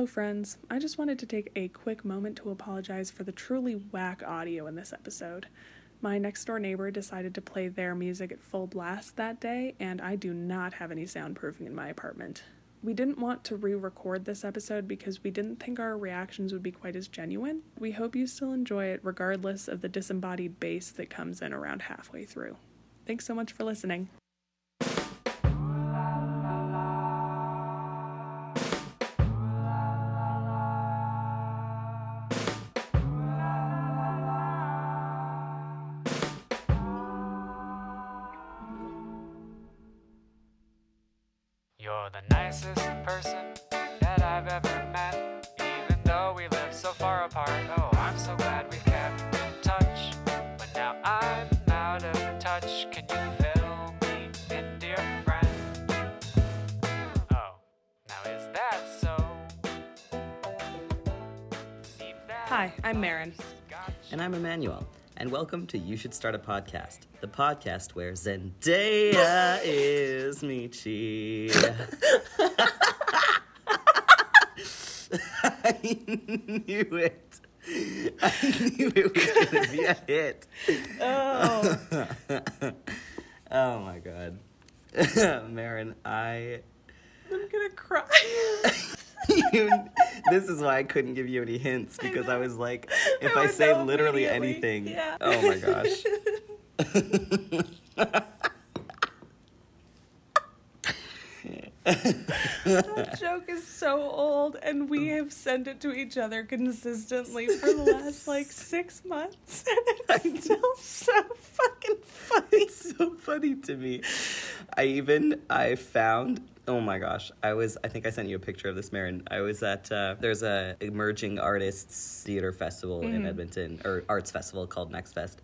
Hello, friends. I just wanted to take a quick moment to apologize for the truly whack audio in this episode. My next door neighbor decided to play their music at full blast that day, and I do not have any soundproofing in my apartment. We didn't want to re record this episode because we didn't think our reactions would be quite as genuine. We hope you still enjoy it, regardless of the disembodied bass that comes in around halfway through. Thanks so much for listening. And welcome to You Should Start a Podcast, the podcast where Zendaya is Meechee. I knew it. I knew it was going to be a hit. Oh, Oh my god. Marin, I. I'm gonna cry. you, this is why I couldn't give you any hints because I, know. was like, if I I, say literally anything, Yeah. oh my gosh. That joke is so old, and we oh. have sent it to each other consistently for the last like six months. And it's still so fucking funny. it's so funny to me. I even I found oh my gosh I was I think I sent you a picture of this Marin. I was at uh, there's a emerging artists theater festival in Edmonton or arts festival called Next Fest,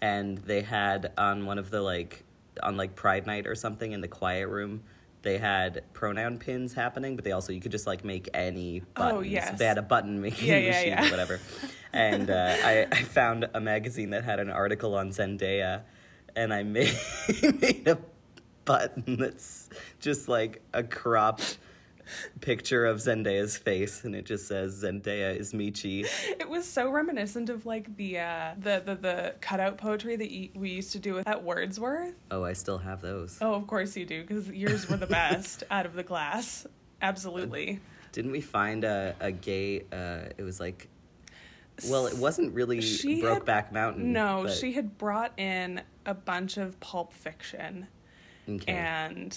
and they had on one of the like on like Pride Night or something in the quiet room. They had pronoun pins happening, but they also you could just like make any buttons. Oh, yes. They had a button making Yeah, yeah, machine yeah. or whatever. and uh, I, I found a magazine that had an article on Zendaya, and I made made a button that's just like a cropped picture of Zendaya's face, and it just says Zendaya is Meechee. It was so reminiscent of like the uh, the, the the cutout poetry that y- we used to do at Wordsworth. Oh, I still have those. Oh, of course you do, because yours were the best out of the class. Absolutely. Didn't we find a, a gay? Uh, it was like, well, it wasn't really She had- Brokeback Mountain. No, but- she had brought in a bunch of pulp fiction, Okay. and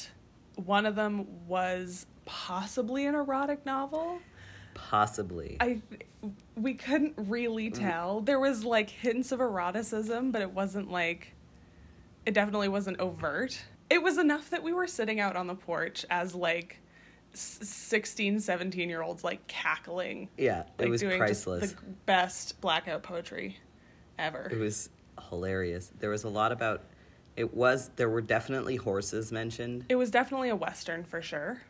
one of them was possibly an erotic novel. possibly. I we couldn't really mm. tell. There was like hints of eroticism, but it wasn't like it definitely wasn't overt. It was enough that we were sitting out on the porch as like s- 16, 17 year olds like cackling. yeah, it like was doing just priceless. the best blackout poetry ever. It was hilarious. There was a lot about. It was there were definitely horses mentioned, It was definitely a western for sure.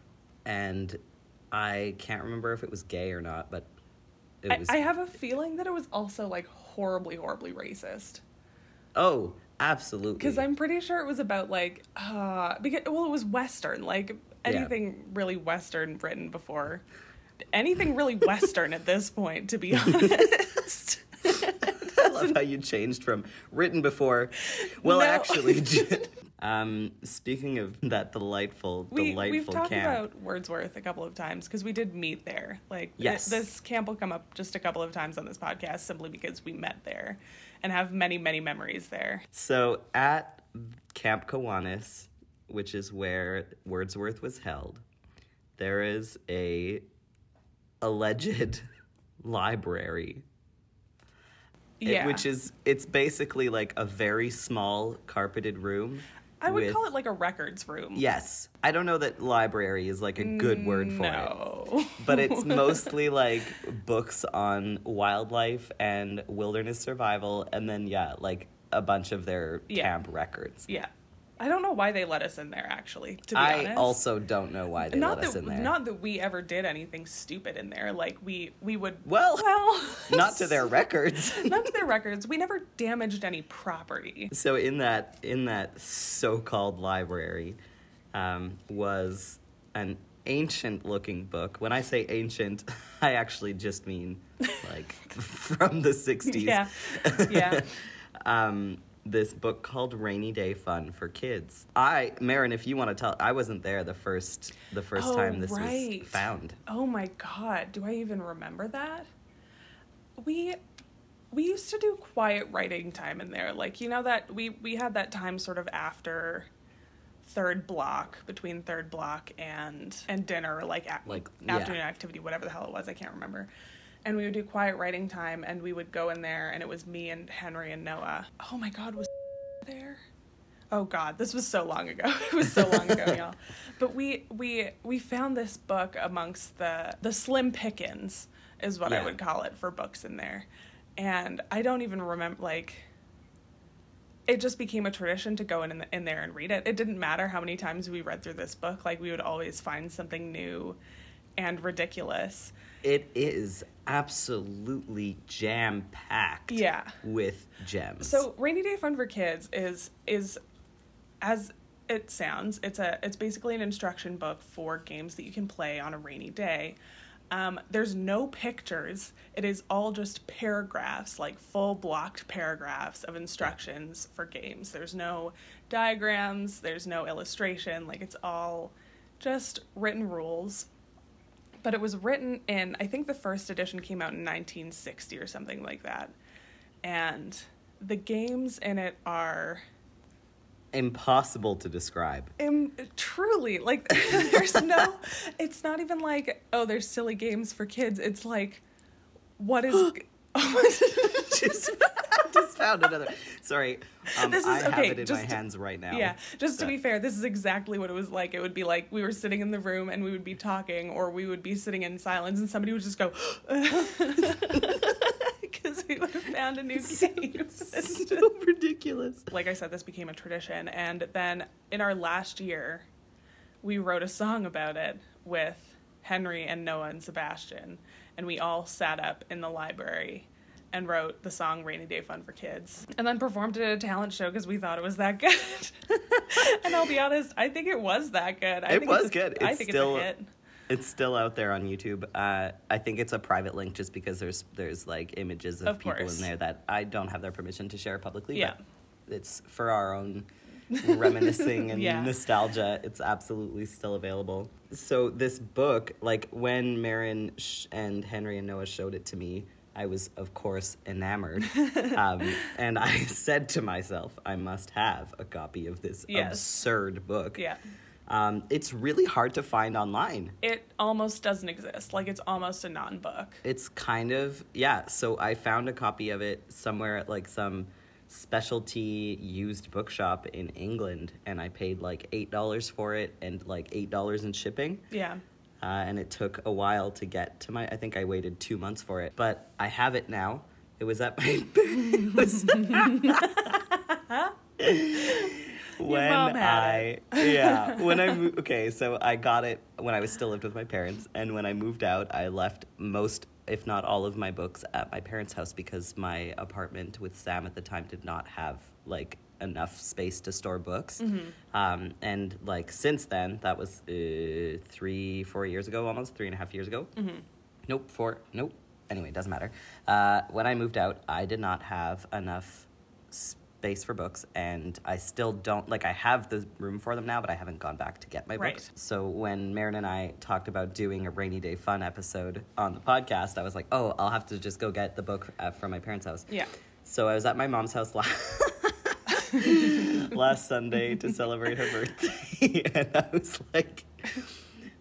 and I can't remember if it was gay or not, but it I, was. I have a feeling that it was also like horribly, horribly racist. oh, absolutely. Because I'm pretty sure it was about like, uh, because well, it was Western. Like anything really Western written before, anything really Western at this point, to be honest. I love how you changed from written before. Well, No. actually, um, speaking of that delightful, we delightful we've talked camp. about Wordsworth a couple of times because we did meet there. Like th- Yes. this camp will come up just a couple of times on this podcast simply because we met there and have many many memories there. So at Camp Kiwanis, which is where Wordsworth was held, there is a alleged library. It- Yeah, which is it's basically like a very small carpeted room. I would with- call it like a records room. Yes. I don't know that library is like a good word for it. But it's mostly like books on wildlife and wilderness survival and then yeah, like a bunch of their Yeah. camp records. yeah. I don't know why they let us in there actually, to be I honest. also don't know why they not let us in there. not that we ever did anything stupid in there. Like we we would Well, well not to their records. not to their records. We never damaged any property. so in that in that so-called library um, was an ancient looking book. When I say ancient, I actually just mean like from the 60s. Yeah. Yeah. um, this book called Rainy Day Fun for Kids. I, Marin, if you want to tell, I wasn't there the first the first Oh, time this right. was found. Oh my god, do I even remember that? We we used to do quiet writing time in there. Like, you know that we we had that time sort of after third block, between third block and and dinner, like, a- Like, yeah. afternoon activity, whatever the hell it was, I can't remember. And we would do quiet writing time and we would go in there and it was me and Henry and Noah. Oh my god, was there? Oh god, this was so long ago. it was so long ago, y'all. But we we we found this book amongst the the slim pickings is what I would call it for books in there. And I don't even remember like it just became a tradition to go in in, in there and read it. It didn't matter how many times we read through this book, like we would always find something new and ridiculous. It is absolutely jam packed. Yeah. With gems. So rainy day fun for kids is is as it sounds, it's a it's basically an instruction book for games that you can play on a rainy day. Um, there's no pictures. It is all just paragraphs, like full blocked paragraphs of instructions for games. There's no diagrams, there's no illustration. Like it's all just written rules. But it was written in, I think the first edition came out in 1960 or something like that. And the games in it are impossible to describe. Im- truly like there's no it's not even like oh there's silly games for kids it's like what is just, just found another. Sorry, um, This is- I have okay, it in my to- hands right now. yeah just to be fair this is exactly what it was like it would be like we were sitting in the room and we would be talking or we would be sitting in silence and somebody would just go because we would have found a new game It's so ridiculous. like I said, this became a tradition. And then in our last year, we wrote a song about it with Henry and Noah and Sebastian. And we all sat up in the library and wrote the song Rainy Day Fun for Kids. And then performed it at a talent show because we thought it was that good. and I'll be honest, I think it was that good. I It was a- good. I It's think still- it's a hit. It's still out there on YouTube. Uh, I think it's a private link just because there's there's like images of, Of people course. in there that I don't have their permission to share publicly. Yeah. But it's for our own reminiscing and Yeah. nostalgia. It's absolutely still available. So this book, like when Marin sh- and Henry and Noah showed it to me, I was of course enamored, um, and I said to myself, I must have a copy of this Yes. absurd book. Yeah. Um, it's really hard to find online. It almost doesn't exist. Like it's almost a non book. It's kind of yeah. So I found a copy of it somewhere at like some specialty used bookshop in England, and I paid like eight dollars for it and like eight dollars in shipping. Yeah. Uh, and it took a while to get to my. I think I waited two months for it, but I have it now. It was at my. was- when I yeah when I mo- okay so I got it when I was still lived with my parents and when I moved out I left most if not all of my books at my parents' house because my apartment with Sam at the time did not have like enough space to store books um, and like since then that was uh, three four years ago almost three and a half years ago nope four nope anyway it doesn't matter uh, when I moved out I did not have enough space for books and I still don't like I have the room for them now but I haven't gone back to get my Right. books. So when Marin and I talked about doing a rainy day fun episode on the podcast, I was like, "Oh, I'll have to just go get the book uh, from my parents' house." Yeah. So I was at my mom's house last last Sunday to celebrate her birthday and I was like,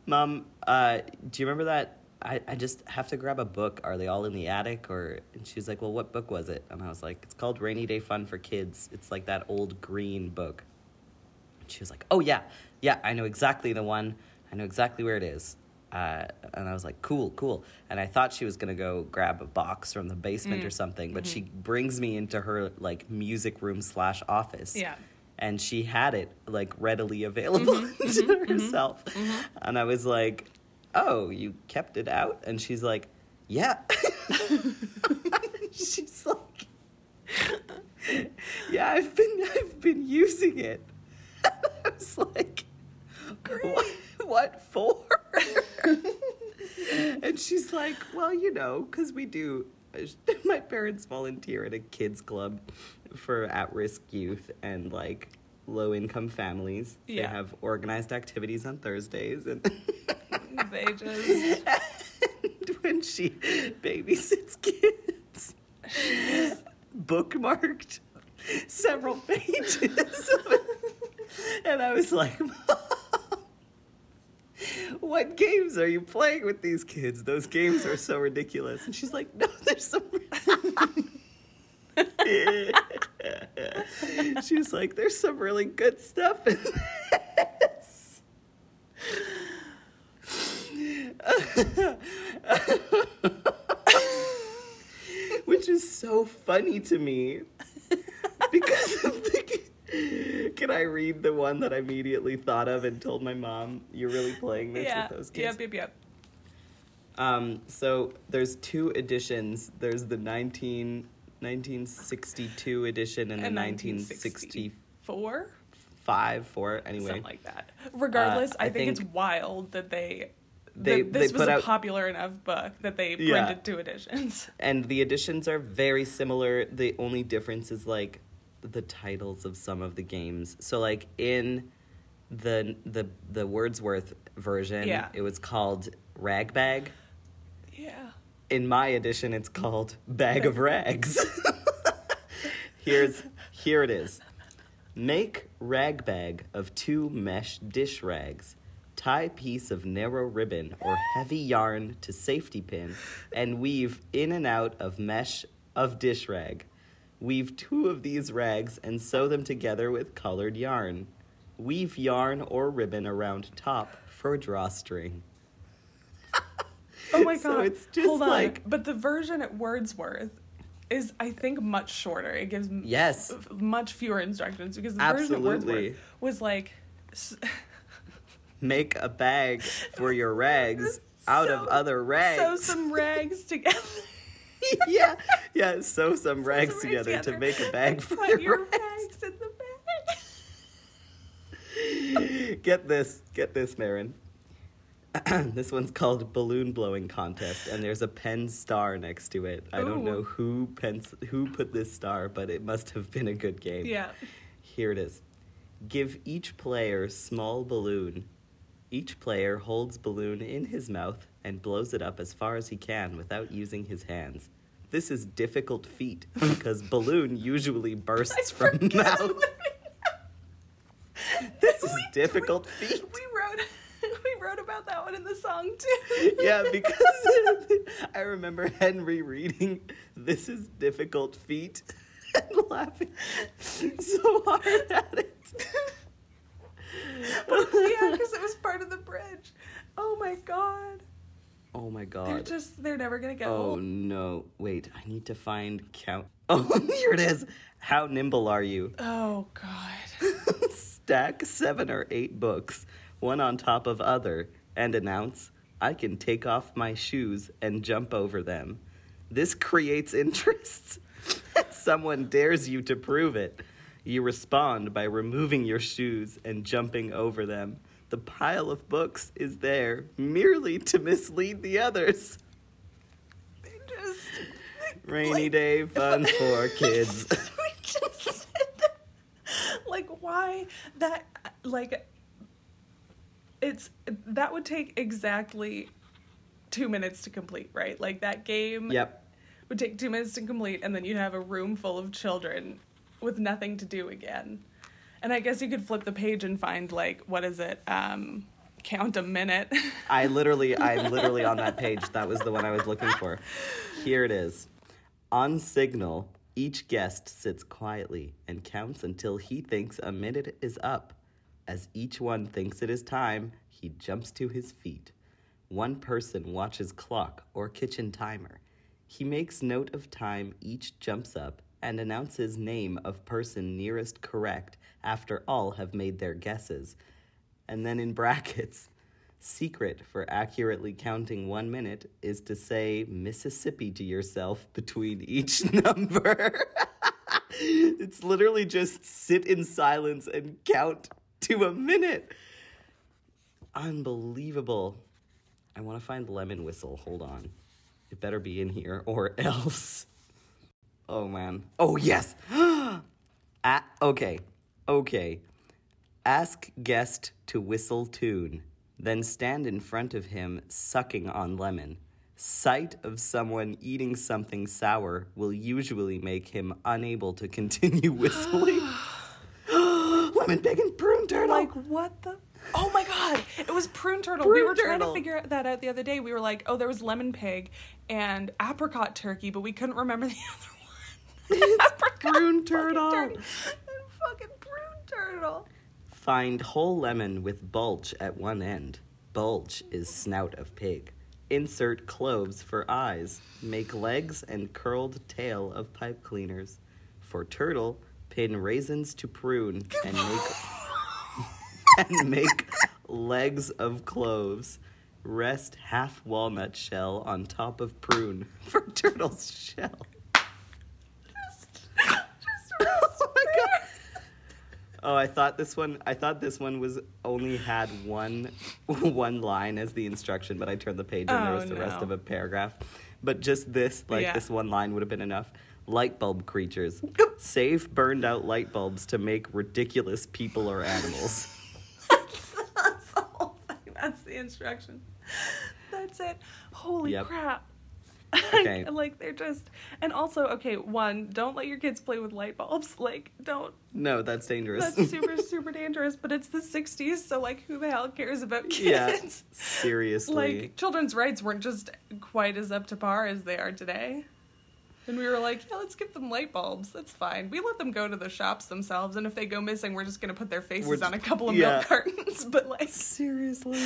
"Mom, uh, do you remember that I, I just have to grab a book. Are they all in the attic? Or and she's like, Well, what book was it? And I was like, It's called Rainy Day Fun for Kids. It's like that old green book. And she was like, Oh yeah, yeah, I know exactly the one. I know exactly where it is. Uh, and I was like, Cool, cool. And I thought she was gonna go grab a box from the basement or mm. something, but she mm-hmm. brings me into her like music room slash office Yeah. and she had it like readily available Mm-hmm, to mm-hmm. Mm-hmm. herself. And I was like, "Oh, you kept it out?" And she's like, "Yeah." she's like, "Yeah, I've been I've been using it." I was like, "What, what for?" and she's like, well, you know, because we do. My parents volunteer at a kids club for at-risk youth and like low-income families. Yeah. They have organized activities on Thursdays, and they just and when she babysits kids, bookmarked several pages. And I was like, what games are you playing with these kids? Those games are so ridiculous. And she's like, no, there's some. she was like, there's some really good stuff in this. Which is so funny to me. Because of the. Can I read the one that I immediately thought of and told my mom, you're really playing this yeah. with those kids? Yep, yep, yep. Um, so there's two editions. There's the 19, 1962 edition and, And the 1965 Four, for anyway. something like that. Regardless, Uh, I, I think, it's wild that they. They- that this they was a out- popular enough book that they Yeah. printed two editions. and the editions are very similar. The only difference is like the titles of some of the games. So like in the the the Wordsworth version, Yeah. it was called Ragbag. Yeah. In my edition, it's called Bag of Rags. Here's here it is. Make rag bag of two mesh dish rags. Tie piece of narrow ribbon or heavy yarn to safety pin and weave in and out of mesh of dish rag. Weave two of these rags and sew them together with colored yarn. Weave yarn or ribbon around top for drawstring. Oh my god. So it's just Hold on. like- But the version at Wordsworth is, I think, much shorter. It gives Yes. f- much fewer instructions because the version at Wordsworth was like. s- Make a bag for your rags out of other rags. Sew some rags together. yeah, yeah. Sew some rags some together, to make a bag for put your, your rags. rags in the bag. Get this, get this, Marin. this one's called Balloon Blowing Contest, and there's a pen star next to it. I don't know who pens who put this star, but it must have been a good game. Yeah. Here it is. Give each player small balloon. Each player holds balloon in his mouth and blows it up as far as he can without using his hands. This is difficult feat because balloon usually bursts from mouth. This is We- difficult we, feat. We wrote, we wrote about that one in the song too. Yeah, because I remember Henry reading "This is difficult feat" and laughing so hard at it. yeah, because it was part of the bridge. Oh my god. Oh my god. They're just, they're never gonna get Oh old. no. Wait, I need to find count. Oh, here it is. How nimble are you? Oh god. Stack seven or eight books, one on top of other, and announce, I can take off my shoes and jump over them. This creates interest. Someone dares you to prove it. You respond by removing your shoes and jumping over them. The pile of books is there merely to mislead the others. They just. Rainy like, day fun for kids. we just said. Like, why that, like, it's, that would take exactly two minutes to complete, right? Like, that game yep. would take two minutes to complete, and then you'd have a room full of children with nothing to do again. And I guess you could flip the page and find, like, what is it? Um, count a minute. I literally, I'm literally on that page. That was the one I was looking for. Here it is. On signal, each guest sits quietly and counts until he thinks a minute is up. As each one thinks it is time, he jumps to his feet. One person watches clock or kitchen timer. He makes note of time each jumps up and announces name of person nearest correct after all have made their guesses. And then in brackets, secret for accurately counting one minute is to say Mississippi to yourself between each number. it's literally just sit in silence and count to a minute. Unbelievable. I want to find lemon whistle. Hold on. It better be in here or else. Oh man. Oh yes. ah, okay. Okay. Ask guest to whistle tune, then stand in front of him sucking on lemon. Sight of someone eating something sour will usually make him unable to continue whistling. lemon pig and prune turtle. Like what the? Oh my god! It was prune turtle. we Prune were trying to figure that out the other day. We were like, oh, there was lemon pig and apricot turkey, but we couldn't remember the other one. apricot prune fucking turtle. turkey and fucking prune turtle. Find whole lemon with bulge at one end. Bulge is snout of pig. Insert cloves for eyes. Make legs and curled tail of pipe cleaners. For turtle, pin raisins to prune and make and make legs of cloves. Rest half walnut shell on top of prune for turtle's shell. Just, just Oh my god. Oh, I thought this one. I thought this one was only had one, one line as the instruction, but I turned the page and there Oh, was the rest of a paragraph. But just this, like Yeah. this one line would have been enough. Light bulb creatures save burned out light bulbs to make ridiculous people or animals. That's the whole thing. That's the instruction. That's it. Holy Yep. crap. Okay. like they're just and also okay one don't let your kids play with light bulbs like don't No, that's dangerous. that's super super dangerous but it's the 60s so like who the hell cares about kids yeah, seriously. like children's rights weren't just quite as up to par as they are today and we were like yeah let's give them light bulbs that's fine we let them go to the shops themselves and if they go missing we're just gonna put their faces We're on a couple of yeah. milk cartons but like Seriously?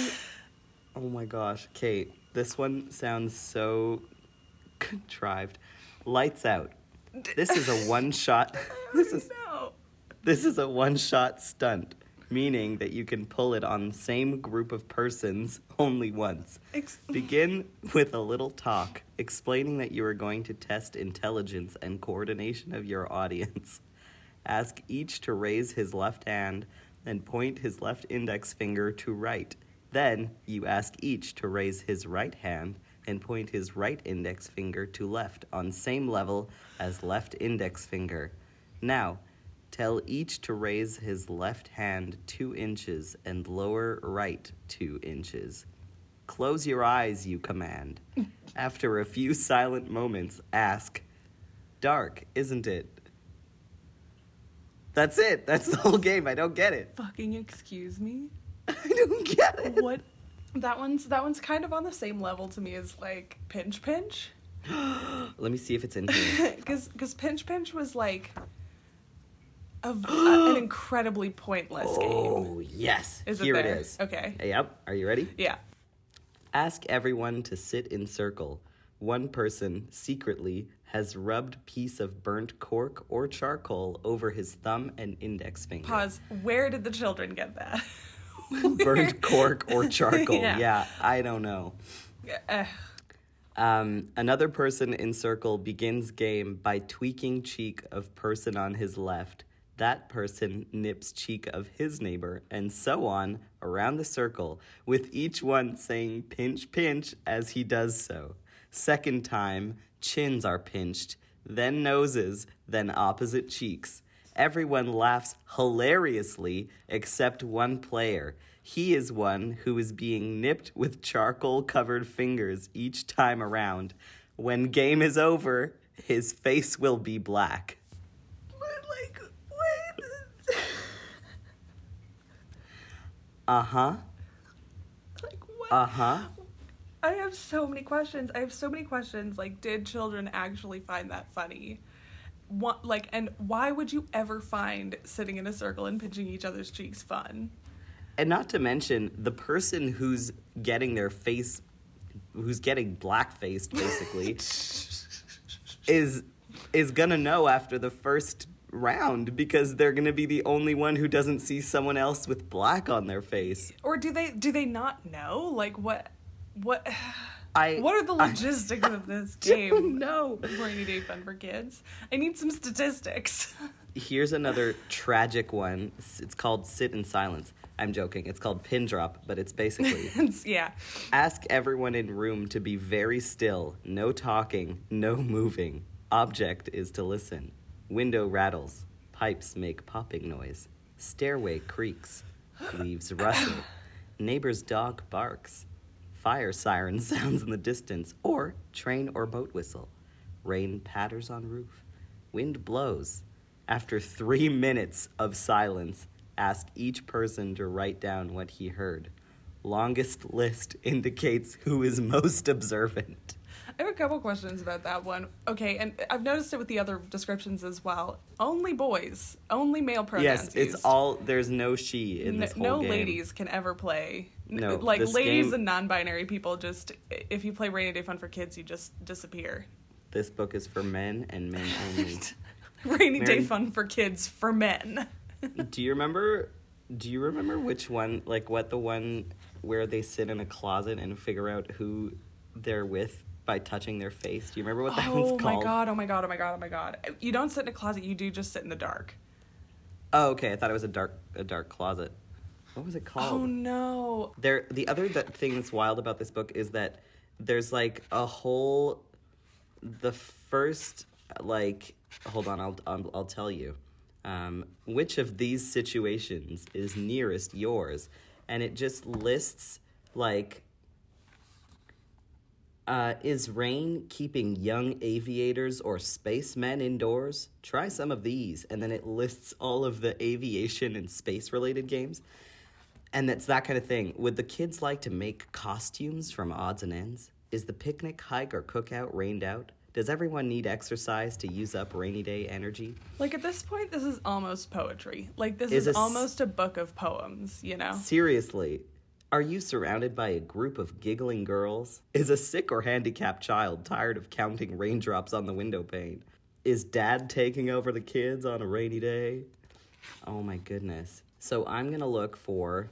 Oh my gosh. Kate, this one sounds so contrived. Lights out. This is a one shot. This is no this is a one shot stunt, meaning that you can pull it on the same group of persons only once. Ex- Begin with a little talk explaining that you are going to test intelligence and coordination of your audience. Ask each to raise his left hand and point his left index finger to right. Then you ask each to raise his right hand and point his right index finger to left on same level as left index finger. Now, tell each to raise his left hand 2 inches and lower right 2 inches. Close your eyes, you command. After a few silent moments, ask, Dark, isn't it? That's it. That's the whole game. I don't get it. fucking excuse me I don't get it. what that one's that one's kind of on the same level to me as like pinch pinch Let me see if it's in here. because because pinch pinch was like a, a- an incredibly pointless game Oh, yes. is it here there it is. okay Yep. Are you ready? yeah Ask everyone to sit in circle. One person secretly has rubbed piece of burnt cork or charcoal over his thumb and index finger. pause where did the children get that burnt cork or charcoal. Yeah. yeah, I don't know. Um, another person in circle begins game by tweaking cheek of person on his left. That person nips cheek of his neighbor, and so on around the circle, with each one saying pinch, pinch as he does so. Second time, chins are pinched, then noses, then opposite cheeks. Everyone laughs hilariously except one player. He is one who is being nipped with charcoal covered fingers each time around. When game is over, his face will be black. but like wait Uh huh. like what Uh huh. I have so many questions. I have so many questions. Like, did children actually find that funny? What, like, and why would you ever find sitting in a circle and pinching each other's cheeks fun? And not to mention the person who's getting their face, who's getting black faced basically, is is gonna know after the first round because they're gonna be the only one who doesn't see someone else with black on their face. Or do they do they not know? Like, what what I what are the I logistics of this game? No. Rainy day fun for kids. I need some statistics. Here's another tragic one. It's called Sit in Silence. I'm joking. It's called Pin Drop, but it's basically It's- yeah. ask everyone in room to be very still. No talking, no moving. Object is to listen. Window rattles. Pipes make popping noise. Stairway creaks. Leaves rustle. Neighbor's dog barks. Fire siren sounds in the distance, or train or boat whistle. Rain patters on roof. Wind blows. After three minutes of silence, ask each person to write down what he heard. Longest list indicates who is most observant. I have a couple questions about that one. Okay, and I've noticed it with the other descriptions as well. Only boys, only male pronouns. yes, it's used. all. There's no she in N- this whole no game. ladies can ever play. No, like ladies game- and non-binary people just if you play Rainy Day Fun for Kids, you just disappear. This book is for men and men only. Rainy Day Fun for Kids for men. do you remember? Do you remember which one? Like what the one where they sit in a closet and figure out who they're with by touching their face? Do you remember what that oh one's called oh my god! Oh my god! Oh my god! Oh my god! You don't sit in a closet. You do just sit in the dark. Oh, okay. I thought it was a dark a dark closet. What was it called? Oh no! There, the other that thing that's wild about this book is that there's like a whole, the first like, hold on, I'll I'll, I'll tell you, um, which of these situations is nearest yours, and it just lists like. Uh, is rain keeping young aviators or spacemen indoors? Try some of these, and then it lists all of the aviation and space related games. And that's that kind of thing. Would the kids like to make costumes from odds and ends? Is the picnic, hike, or cookout rained out? Does everyone need exercise to use up rainy day energy? Like at this point, this is almost poetry. Like this Is is, this- almost a book of poems. You know. Seriously, are you surrounded by a group of giggling girls? Is a sick or handicapped child tired of counting raindrops on the window pane? Is dad taking over the kids on a rainy day? Oh my goodness. So I'm gonna look for,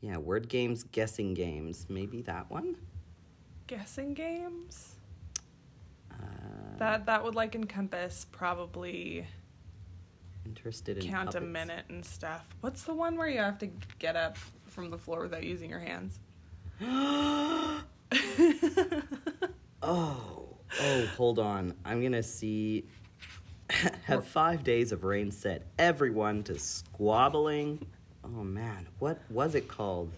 yeah, word games, guessing games. Maybe that one? Guessing games. Uh, That that would like encompass probably interested in count a minute and stuff. What's the one where you have to get up from the floor without using your hands? Oh, oh, hold on. I'm gonna see. Have five days of rain set everyone to squabbling. Oh man, what was it called?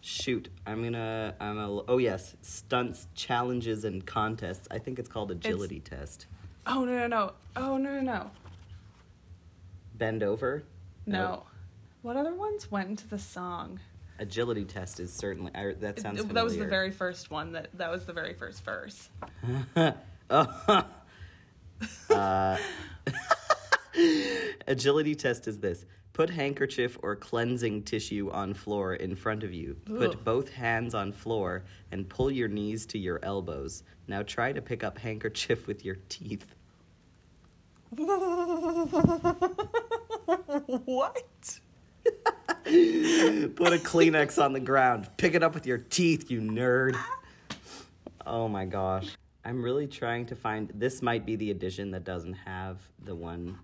Shoot, I'm gonna. I'm a. Oh yes, stunts, challenges, and contests. I think it's called agility test. Oh no no no! Oh no no no! Bend over. No. Nope. What other ones went into the song? Agility test is certainly. I, that sounds. that was the very first one. That that was the very first verse. uh, agility test is this put handkerchief or cleansing tissue on floor in front of you. Put both hands on floor and pull your knees to your elbows. Now try to pick up handkerchief with your teeth. What? put a kleenex on the ground. Pick it up with your teeth you nerd. Oh my gosh. I'm really trying to find this might be the edition that doesn't have the one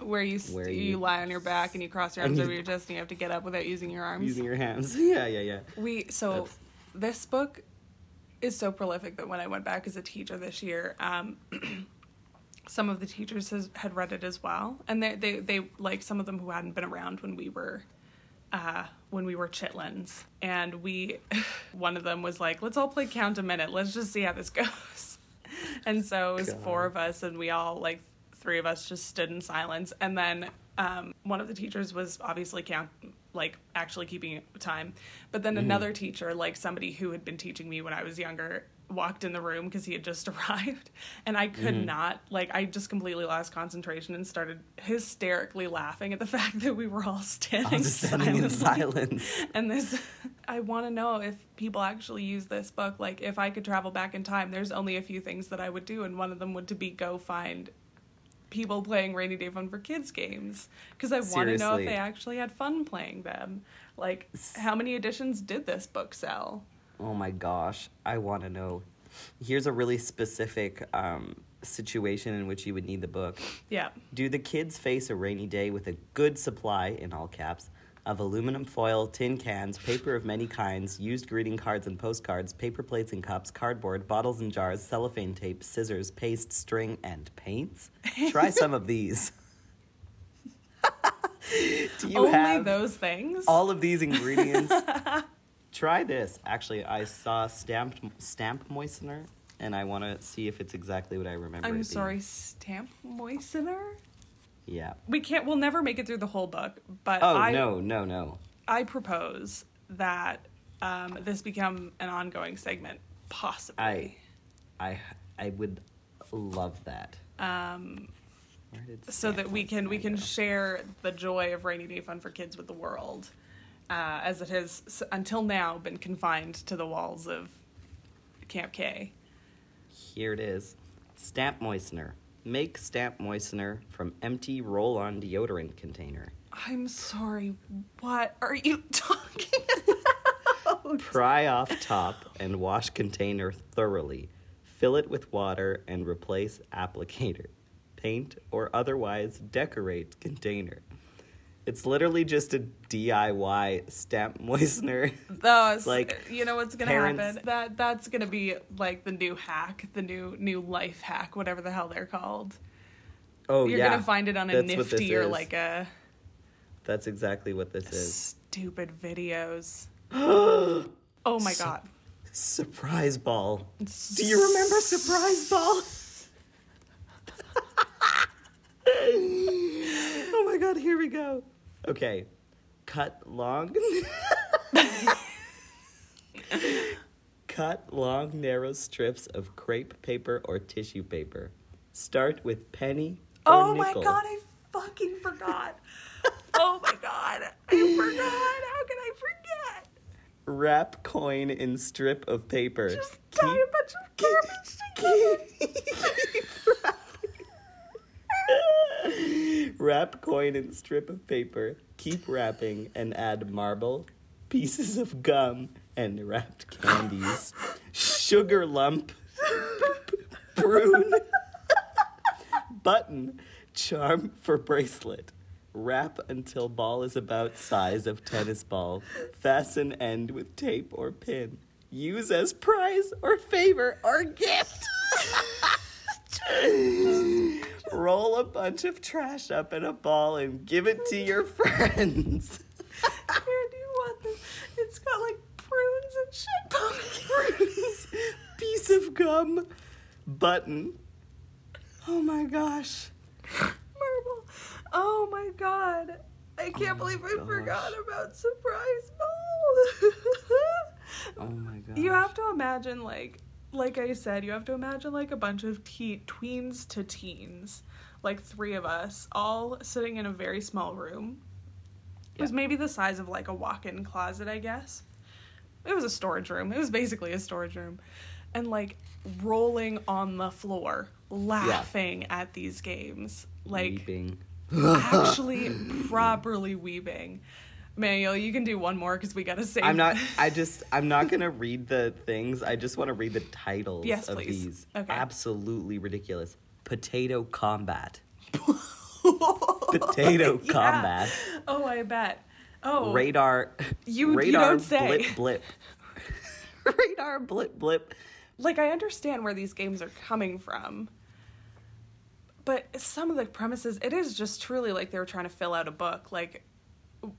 Where you Where you, you- lie on your back and you cross your arms over your chest and you have to get up without using your arms. using your hands yeah yeah yeah We so That's- this book is so prolific that when I went back as a teacher this year, um, some of the teachers has, had read it as well, and they, they they like some of them who hadn't been around when we were. Uh, when we were chitlins, and we, one of them was like, "Let's all play count a minute. Let's just see how this goes." And so it was God. four of us, and we all like three of us just stood in silence, and then um, one of the teachers was obviously count like actually keeping time. But then another teacher like somebody who had been teaching me when i was younger walked in the room because he had just arrived. And i could not like i just completely lost concentration and started hysterically laughing at the fact that we were all standing, I'm standing in silence. And this i want to know if people actually use this book. Like if i could travel back in time there's only a few things that i would do and one of them would to be go find people playing rainy day fun for kids games because i want to know if they actually had fun playing them like how many editions did this book sell Oh my gosh, I want to know. Here's a really specific um, situation in which you would need the book. yeah Do the kids face a rainy day with a good supply, in all caps, of aluminum foil, tin cans, paper of many kinds, used greeting cards and postcards, paper plates and cups, cardboard, bottles and jars, cellophane tape, scissors, paste, string, and paints. Try some of these. Do you Only have those things. all of these ingredients? Try this. Actually, I saw stamped stamp moistener, and I want to see if it's exactly what I remember. it I'm being. sorry, stamp moistener. Yeah. We can't. We'll never make it through the whole book. But Oh I, no, no, no. I propose that um, this become an ongoing segment, possibly. I, I, I would love that. um, so that we can we can share the joy of rainy day fun for kids with the world, uh, as it has until now been confined to the walls of Camp K. Here it is. Stamp moistener. Make stamp moistener from empty roll-on deodorant container. I'm sorry. What are you talking about? Pry off top and wash container thoroughly. Fill it with water and replace applicator. Paint or otherwise decorate container. It's literally just a DIY stamp moistener. No, it's like you know what's gonna parents- happen. That that's gonna be like the new hack, the new new life hack, whatever the hell they're called. Oh You're yeah, gonna find it on a That's nifty or like a That's exactly what this is. stupid videos. oh my So- god. Surprise ball. Do you remember surprise ball? oh my god, here we go. Okay. Cut long. Cut long, narrow strips of crepe paper or tissue paper. Start with penny or Oh my nickel. god, I fucking forgot. oh my god, I forgot. How can I forget? Wrap coin in strip of paper. Just tie a bunch of garbage together. Wrap coin in strip of paper. Keep wrapping and add marble, pieces of gum, and wrapped candies. Sugar lump, prune, button, charm for bracelet. Wrap until ball is about size of tennis ball. Fasten end with tape or pin. Use as prize or favor or gift. Roll a bunch of trash up in a ball and give it to your friends. Here, do you want this? It's got like prunes and shit pumpkins. Piece of gum. Button. Oh my gosh. Marble. Oh my god. I oh can't Oh believe I gosh. forgot about surprise ball. Oh my gosh. you have to imagine like like I said, you have to imagine like a bunch of te- tweens to teens, like three of us, all sitting in a very small room. It was maybe the size of like a walk-in closet, I guess. It was a storage room. It was basically a storage room. And like rolling on the floor, laughing at these games. Like Weeping. actually properly weeping. Manuel, you can do one more because we gotta save. I'm not. I just. I'm not gonna read the things. I just want to read the titles Yes, of please. these. Okay. Absolutely ridiculous. Potato combat. Potato Yeah. combat. Oh, I bet. Oh, Radar. You- you radar don't say. blip blip. radar blip blip. like I understand where these games are coming from, but some of the premises, it is just truly like they were trying to fill out a book. Like,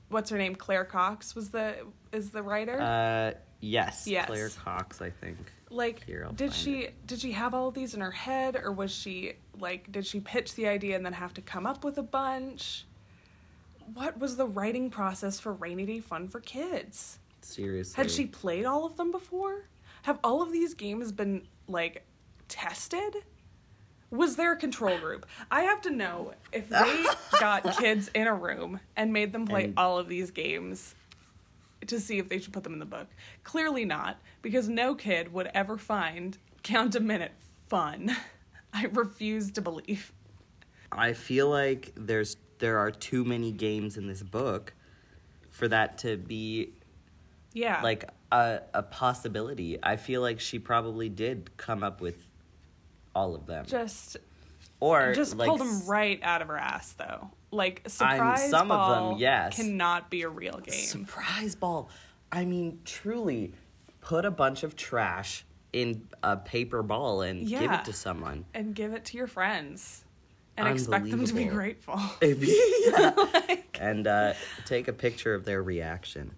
what's her name? Claire Cox was the is the writer. Uh, yes. Yes. Claire Cox, I think. like here, did she did she have all of these in her head or was she like did she pitch the idea and then have to come up with a bunch what was the writing process for rainy day fun for kids Seriously. had she played all of them before have all of these games been like tested was there a control group i have to know if they got kids in a room and made them play And- all of these games to see if they should put them in the book. Clearly not, because no kid would ever find count a minute fun. I refuse to believe. I feel like there's there are too many games in this book for that to be Yeah. like a, a possibility. I feel like she probably did come up with all of them. just Or Just like pulled them right out of her ass, though. Like surprise some of them, ball yes. cannot be a real game. surprise ball. I mean, truly, put a bunch of trash in a paper ball and give it to someone. and give it to your friends and expect them to be grateful. Yeah. and uh, take a picture of their reaction.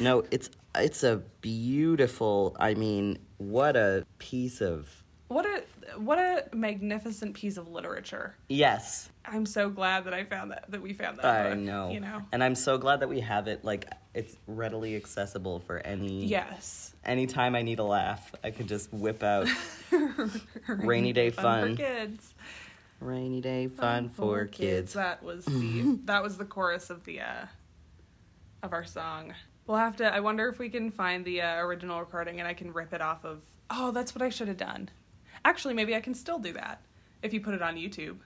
No, it's it's a beautiful. I mean, what a piece of What a what a magnificent piece of literature. yes. I'm so glad that I found that that we found that. I book, know. You know. and I'm so glad that we have it. Like it's readily accessible for any. Yes. Anytime I need a laugh, I can just whip out rainy day fun. for kids. Rainy day fun for kids. That was the that was the chorus of the uh of our song. We'll have to. I wonder if we can find the uh, original recording and I can rip it off of. Oh, that's what I should have done. Actually, maybe I can still do that if you put it on YouTube.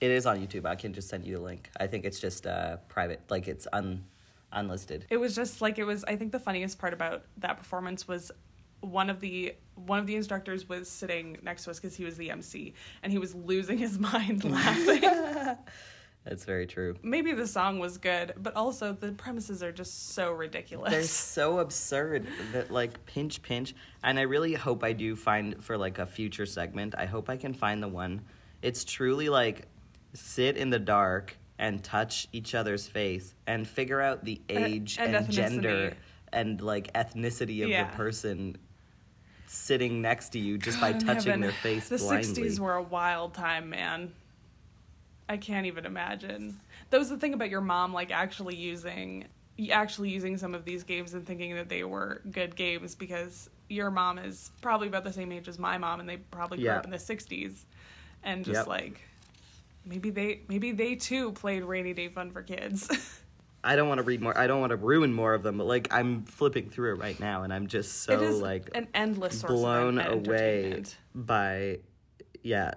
It is on YouTube. I can just send you the link. I think it's just uh, private, like it's un unlisted. It was just like it was. I think the funniest part about that performance was one of the one of the instructors was sitting next to us because he was the MC and he was losing his mind laughing. That's very true. Maybe the song was good, but also the premises are just so ridiculous. They're so absurd that like pinch pinch, and I really hope I do find for like a future segment. I hope I can find the one. It's truly like sit in the dark and touch each other's face and figure out the age and and, ethnicity. gender and like ethnicity of Yeah. the person sitting next to you just by God in touching heaven. their face The blindly. 60s were a wild time, man. I can't even imagine. That was the thing about your mom, like actually using, actually using some of these games and thinking that they were good games because your mom is probably about the same age as my mom, and they probably grew Yeah. up in the 60s, and just Yep. like maybe they maybe they too played Rainy Day Fun for Kids. I don't want to read more. I don't want to ruin more of them, but like I'm flipping through it right now, and I'm just so it is like an endless source blown away by yeah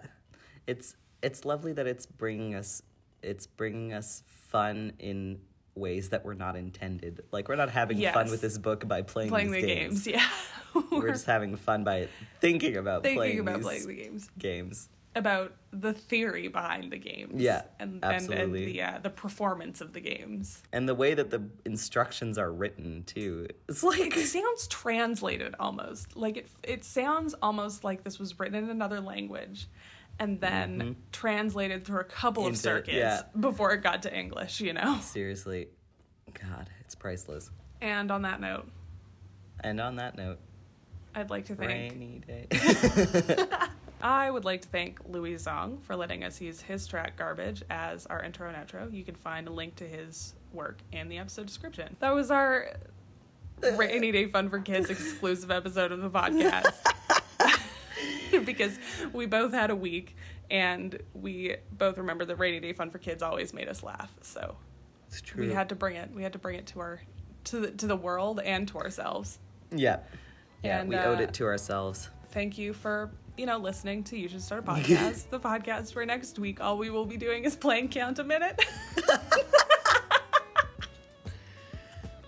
it's it's lovely that it's bringing us it's bringing us fun in ways that were not intended like we're not having fun with this book by playing, Playing these the games, games, yeah. we're just having fun by thinking about thinking playing about playing the games. games about the theory behind the games. Yeah, and absolutely. and, and the uh, the performance of the games. and the way that the instructions are written too it's like It sounds translated almost like it. It sounds almost like this was written in another language, and then mm-hmm. translated through a couple of circuits yeah. before it got to English. You know. seriously god it's priceless And on that note, and on that note I'd like to thank. rainy day I would like to thank Louie Zong for letting us use his track Garbage as our intro and outro. You can find a link to his work in the episode description. That was our Rainy Day Fun for Kids exclusive episode of the podcast. because we both had a week and we both remember that Rainy Day Fun for Kids always made us laugh. So it's true we had to bring it. We had to bring it to our to the, to the world and to ourselves. Yeah. Yeah, And, we owed uh, it to ourselves. thank you for you know listening to you should start a podcast the podcast for next week all we will be doing is playing count a minute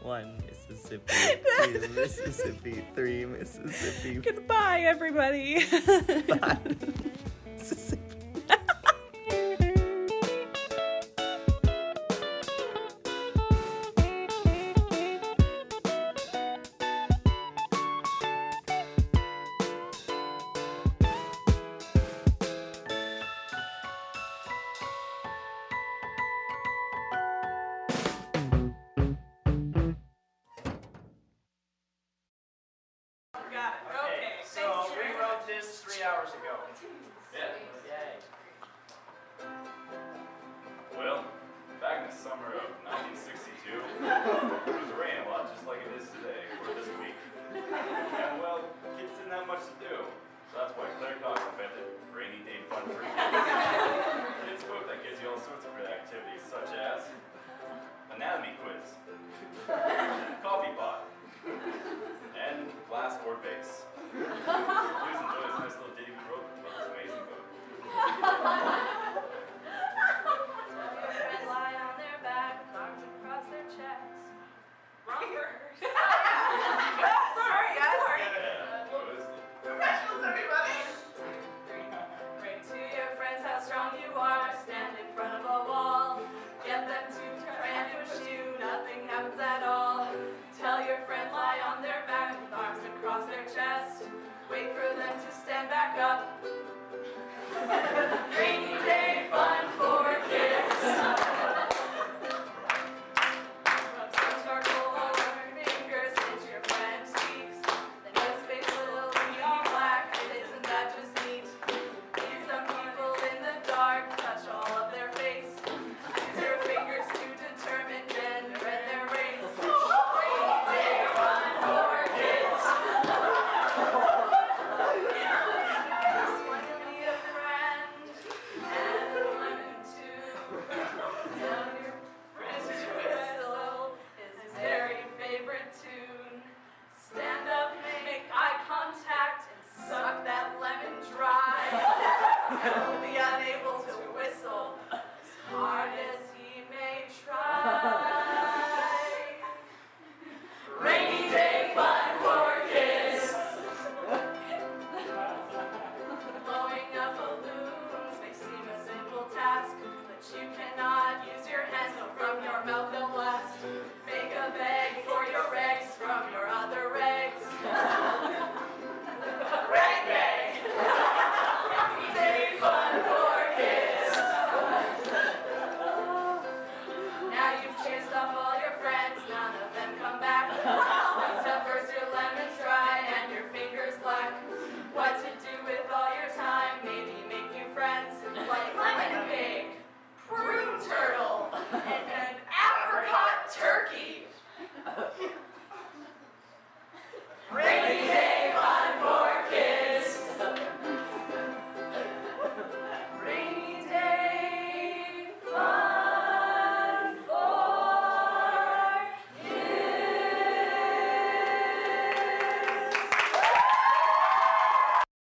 One Mississippi, two Mississippi, three Mississippi, goodbye everybody. Five